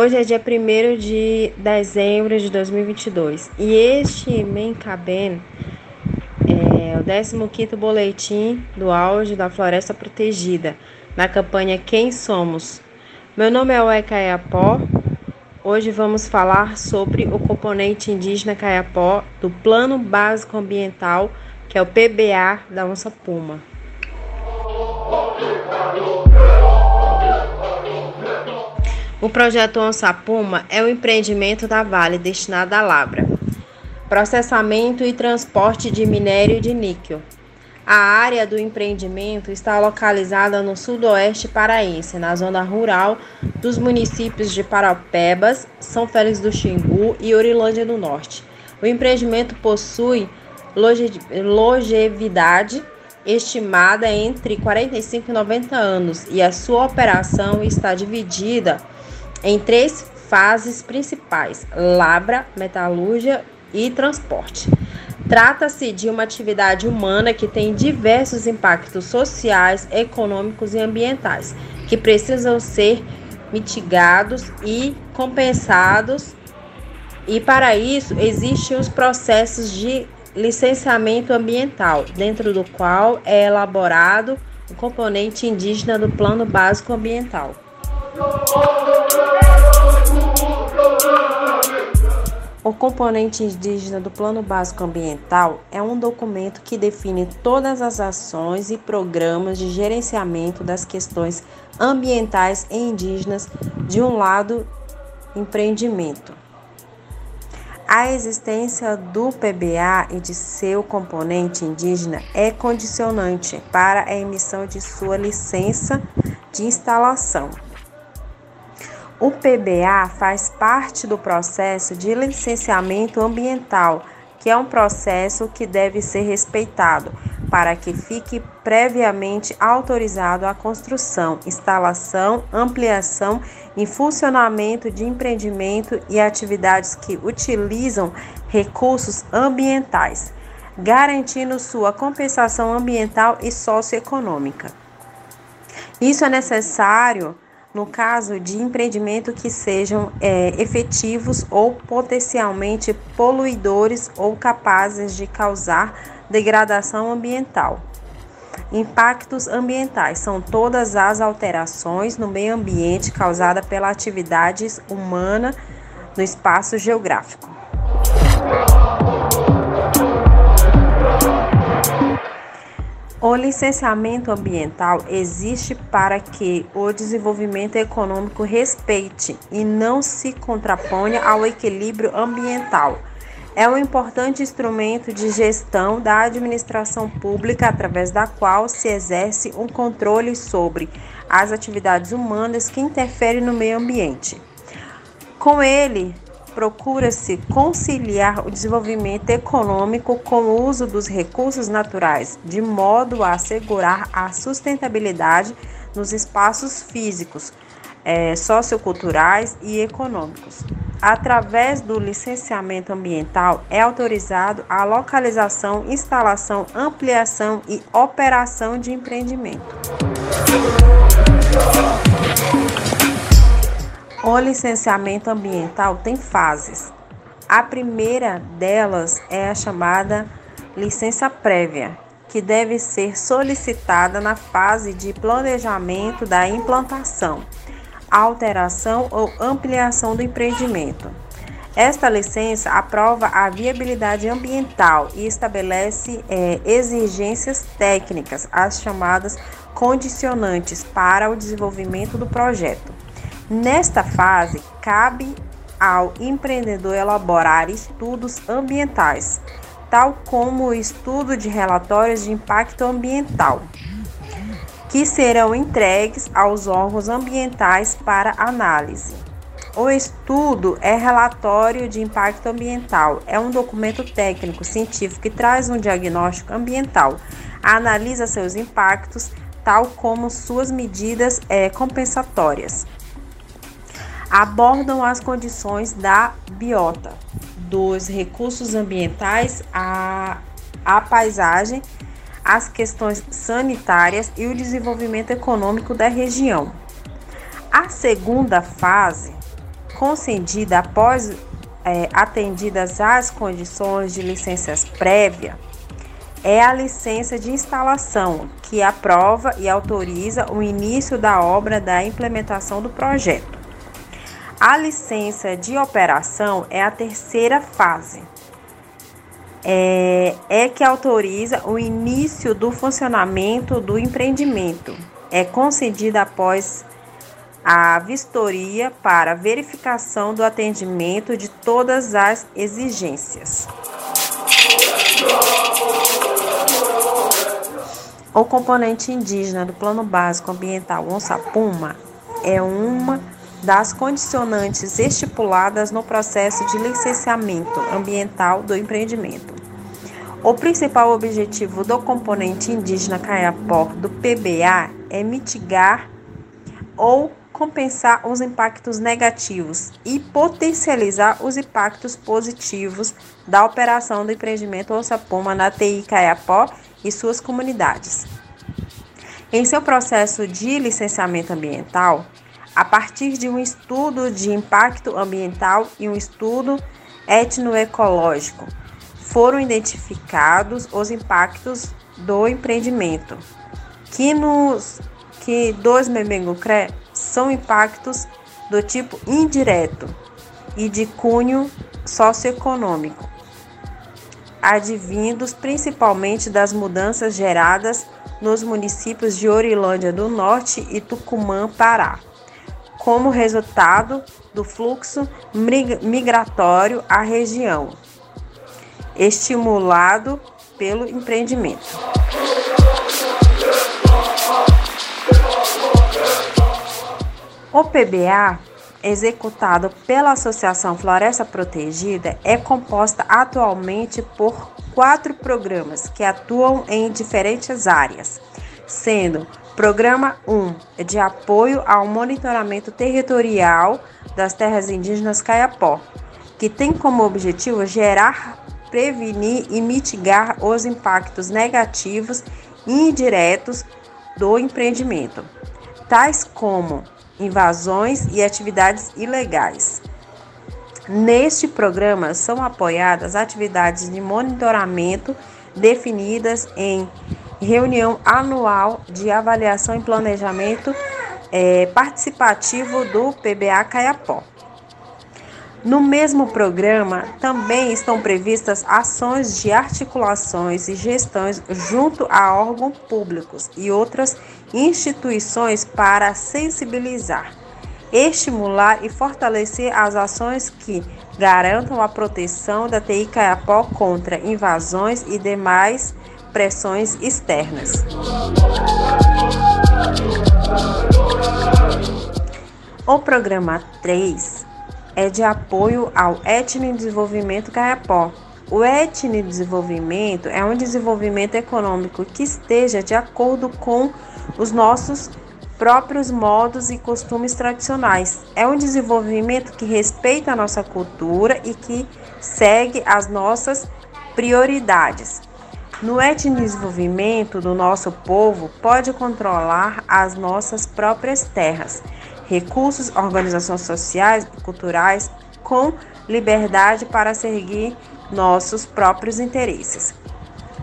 Hoje é dia 1 de dezembro de 2022 e este Mencaben é o 15º boletim do auge da floresta protegida na campanha Quem Somos? Meu nome é Ué Caiapó. Hoje vamos falar sobre o componente indígena Caiapó do Plano Básico Ambiental, que é o PBA da Onça Puma. O projeto Onça Puma é um empreendimento da Vale destinado à lavra, processamento e transporte de minério de níquel. A área do empreendimento está localizada no sudoeste paraense, na zona rural dos municípios de Paraupebas, São Félix do Xingu e Orilândia do Norte. O empreendimento possui longevidade estimada entre 45 e 90 anos e a sua operação está dividida em três fases principais: labra, metalúrgia e transporte. Trata-se de uma atividade humana que tem diversos impactos sociais, econômicos e ambientais, que precisam ser mitigados e compensados. E para isso existem os processos de licenciamento ambiental, dentro do qual é elaborado o componente indígena do Plano Básico Ambiental. O componente indígena do Plano Básico Ambiental é um documento que define todas as ações e programas de gerenciamento das questões ambientais e indígenas de um lado empreendimento. A existência do PBA e de seu componente indígena é condicionante para a emissão de sua licença de instalação. O PBA faz parte do processo de licenciamento ambiental, que é um processo que deve ser respeitado para que fique previamente autorizado a construção, instalação, ampliação e funcionamento de empreendimento e atividades que utilizam recursos ambientais, garantindo sua compensação ambiental e socioeconômica. Isso é necessário no caso de empreendimento que sejam é, efetivos ou potencialmente poluidores ou capazes de causar degradação ambiental. Impactos ambientais são todas as alterações no meio ambiente causadas pela atividade humana no espaço geográfico. O licenciamento ambiental existe para que o desenvolvimento econômico respeite e não se contraponha ao equilíbrio ambiental. É um importante instrumento de gestão da administração pública através da qual se exerce um controle sobre as atividades humanas que interferem no meio ambiente. Com ele, procura-se conciliar o desenvolvimento econômico com o uso dos recursos naturais, de modo a assegurar a sustentabilidade nos espaços físicos, é, socioculturais e econômicos. Através do licenciamento ambiental, é autorizado a localização, instalação, ampliação e operação de empreendimento. O licenciamento ambiental tem fases. A primeira delas é a chamada licença prévia, que deve ser solicitada na fase de planejamento da implantação, alteração ou ampliação do empreendimento. Esta licença aprova a viabilidade ambiental e estabelece é, exigências técnicas, as chamadas condicionantes, para o desenvolvimento do projeto. Nesta fase, cabe ao empreendedor elaborar estudos ambientais, tal como o estudo de relatórios de impacto ambiental, que serão entregues aos órgãos ambientais para análise. O estudo é relatório de impacto ambiental. É um documento técnico científico que traz um diagnóstico ambiental, analisa seus impactos, tal como suas medidas é, compensatórias abordam as condições da biota, dos recursos ambientais, a, a paisagem, as questões sanitárias e o desenvolvimento econômico da região. A segunda fase concedida após é, atendidas as condições de licenças prévia é a licença de instalação, que aprova e autoriza o início da obra da implementação do projeto. A licença de operação é a terceira fase. É, é que autoriza o início do funcionamento do empreendimento. É concedida após a vistoria para verificação do atendimento de todas as exigências. O componente indígena do Plano Básico Ambiental Onça Puma é uma das condicionantes estipuladas no processo de licenciamento ambiental do empreendimento. O principal objetivo do componente indígena Caiapó do PBA é mitigar ou compensar os impactos negativos e potencializar os impactos positivos da operação do empreendimento Onça Puma na TI Caiapó e suas comunidades. Em seu processo de licenciamento ambiental, a partir de um estudo de impacto ambiental e um estudo etnoecológico, foram identificados os impactos do empreendimento, que nos que dois Memengucré são impactos do tipo indireto e de cunho socioeconômico, advindos principalmente das mudanças geradas nos municípios de Orilândia do Norte e Tucumã, Pará, como resultado do fluxo migratório à região, estimulado pelo empreendimento. O PBA, executado pela Associação Floresta Protegida, é composta atualmente por quatro programas que atuam em diferentes áreas, sendo Programa 1 de apoio ao monitoramento territorial das terras indígenas Caiapó, que tem como objetivo gerar, prevenir e mitigar os impactos negativos e indiretos do empreendimento, tais como invasões e atividades ilegais. Neste programa são apoiadas atividades de monitoramento definidas em reunião anual de avaliação e planejamento é, participativo do PBA Caiapó. No mesmo programa, também estão previstas ações de articulações e gestões junto a órgãos públicos e outras instituições para sensibilizar, estimular e fortalecer as ações que garantam a proteção da TI Caiapó contra invasões e demais pressões externas. O programa 3 é de apoio ao etnodesenvolvimento Caiapó. O etnodesenvolvimento é um desenvolvimento econômico que esteja de acordo com os nossos próprios modos e costumes tradicionais. É um desenvolvimento que respeita a nossa cultura e que segue as nossas prioridades. No etnodesenvolvimento do nosso povo, pode controlar as nossas próprias terras recursos, organizações sociais e culturais com liberdade para seguir nossos próprios interesses.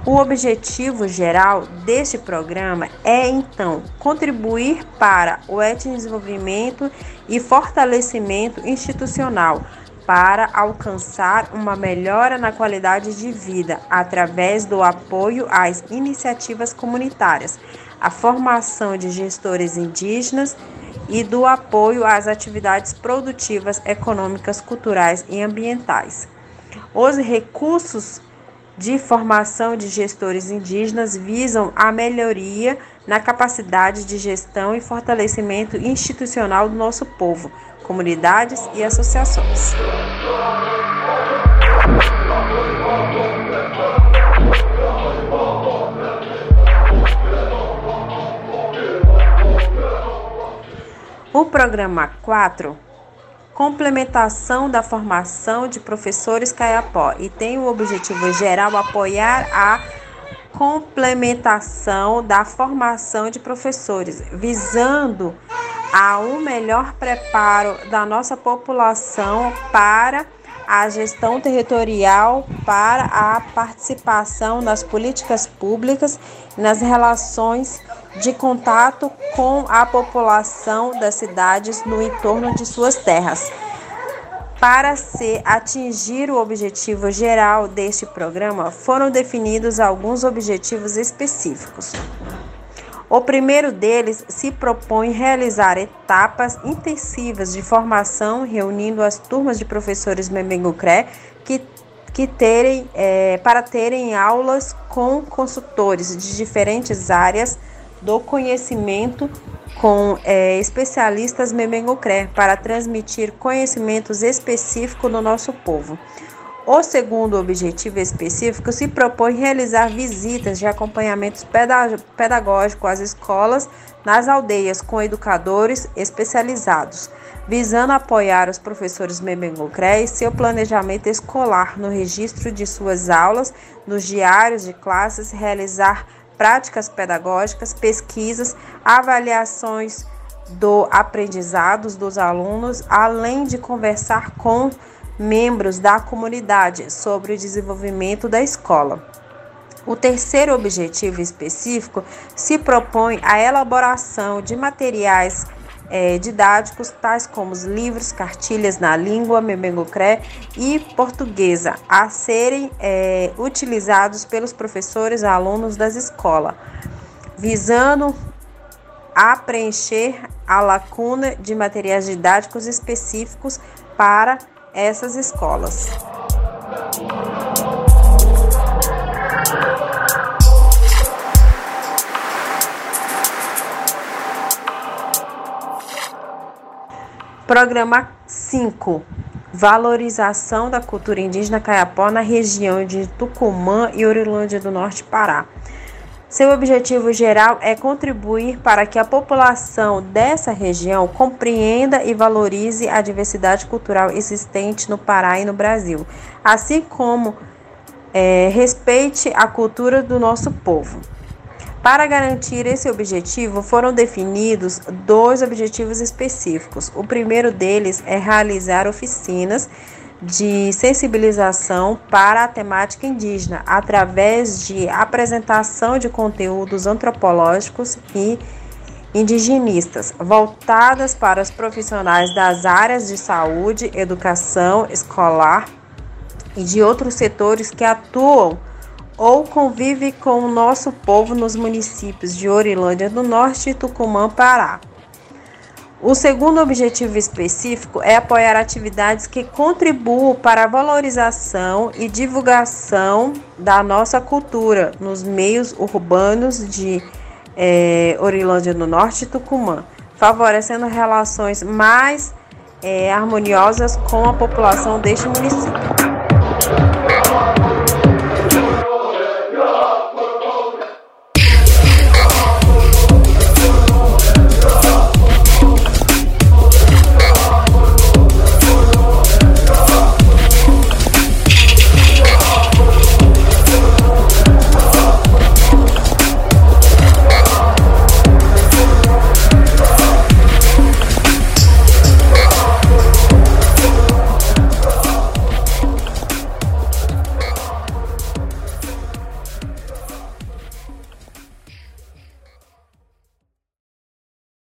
O objetivo geral deste programa é, então, contribuir para o desenvolvimento e fortalecimento institucional para alcançar uma melhora na qualidade de vida através do apoio às iniciativas comunitárias, a formação de gestores indígenas e do apoio às atividades produtivas, econômicas, culturais e ambientais. Os recursos de formação de gestores indígenas visam a melhoria na capacidade de gestão e fortalecimento institucional do nosso povo, comunidades e associações. O programa 4, complementação da formação de professores Caiapó, e tem o objetivo geral apoiar a complementação da formação de professores, visando a um melhor preparo da nossa população para a gestão territorial, para a participação nas políticas públicas, nas relações de contato com a população das cidades no entorno de suas terras. Para se atingir o objetivo geral deste programa, foram definidos alguns objetivos específicos. O primeiro deles se propõe realizar etapas intensivas de formação, reunindo as turmas de professores Membengucré que, que terem, é, para terem aulas com consultores de diferentes áreas do conhecimento com é, especialistas Membengucré para transmitir conhecimentos específicos do nosso povo. O segundo objetivo específico se propõe realizar visitas de acompanhamento pedagógico às escolas nas aldeias com educadores especializados, visando apoiar os professores Memengocré e seu planejamento escolar no registro de suas aulas, nos diários de classes, realizar práticas pedagógicas, pesquisas, avaliações do aprendizados dos alunos, além de conversar com membros da comunidade sobre o desenvolvimento da escola. O terceiro objetivo específico se propõe a elaboração de materiais é, didáticos, tais como os livros, cartilhas na língua memengocré e portuguesa, a serem é, utilizados pelos professores e alunos das escolas, visando a preencher a lacuna de materiais didáticos específicos para essas escolas. Programa 5 Valorização da cultura indígena caiapó na região de Tucumã e Orilândia do Norte, Pará. Seu objetivo geral é contribuir para que a população dessa região compreenda e valorize a diversidade cultural existente no Pará e no Brasil, assim como é, respeite a cultura do nosso povo. Para garantir esse objetivo, foram definidos dois objetivos específicos. O primeiro deles é realizar oficinas de sensibilização para a temática indígena, através de apresentação de conteúdos antropológicos e indigenistas, voltadas para os profissionais das áreas de saúde, educação escolar e de outros setores que atuam ou convivem com o nosso povo nos municípios de Orilândia do Norte e Tucumã, Pará. O segundo objetivo específico é apoiar atividades que contribuam para a valorização e divulgação da nossa cultura nos meios urbanos de é, Orilândia do Norte e Tucumã, favorecendo relações mais é, harmoniosas com a população deste município.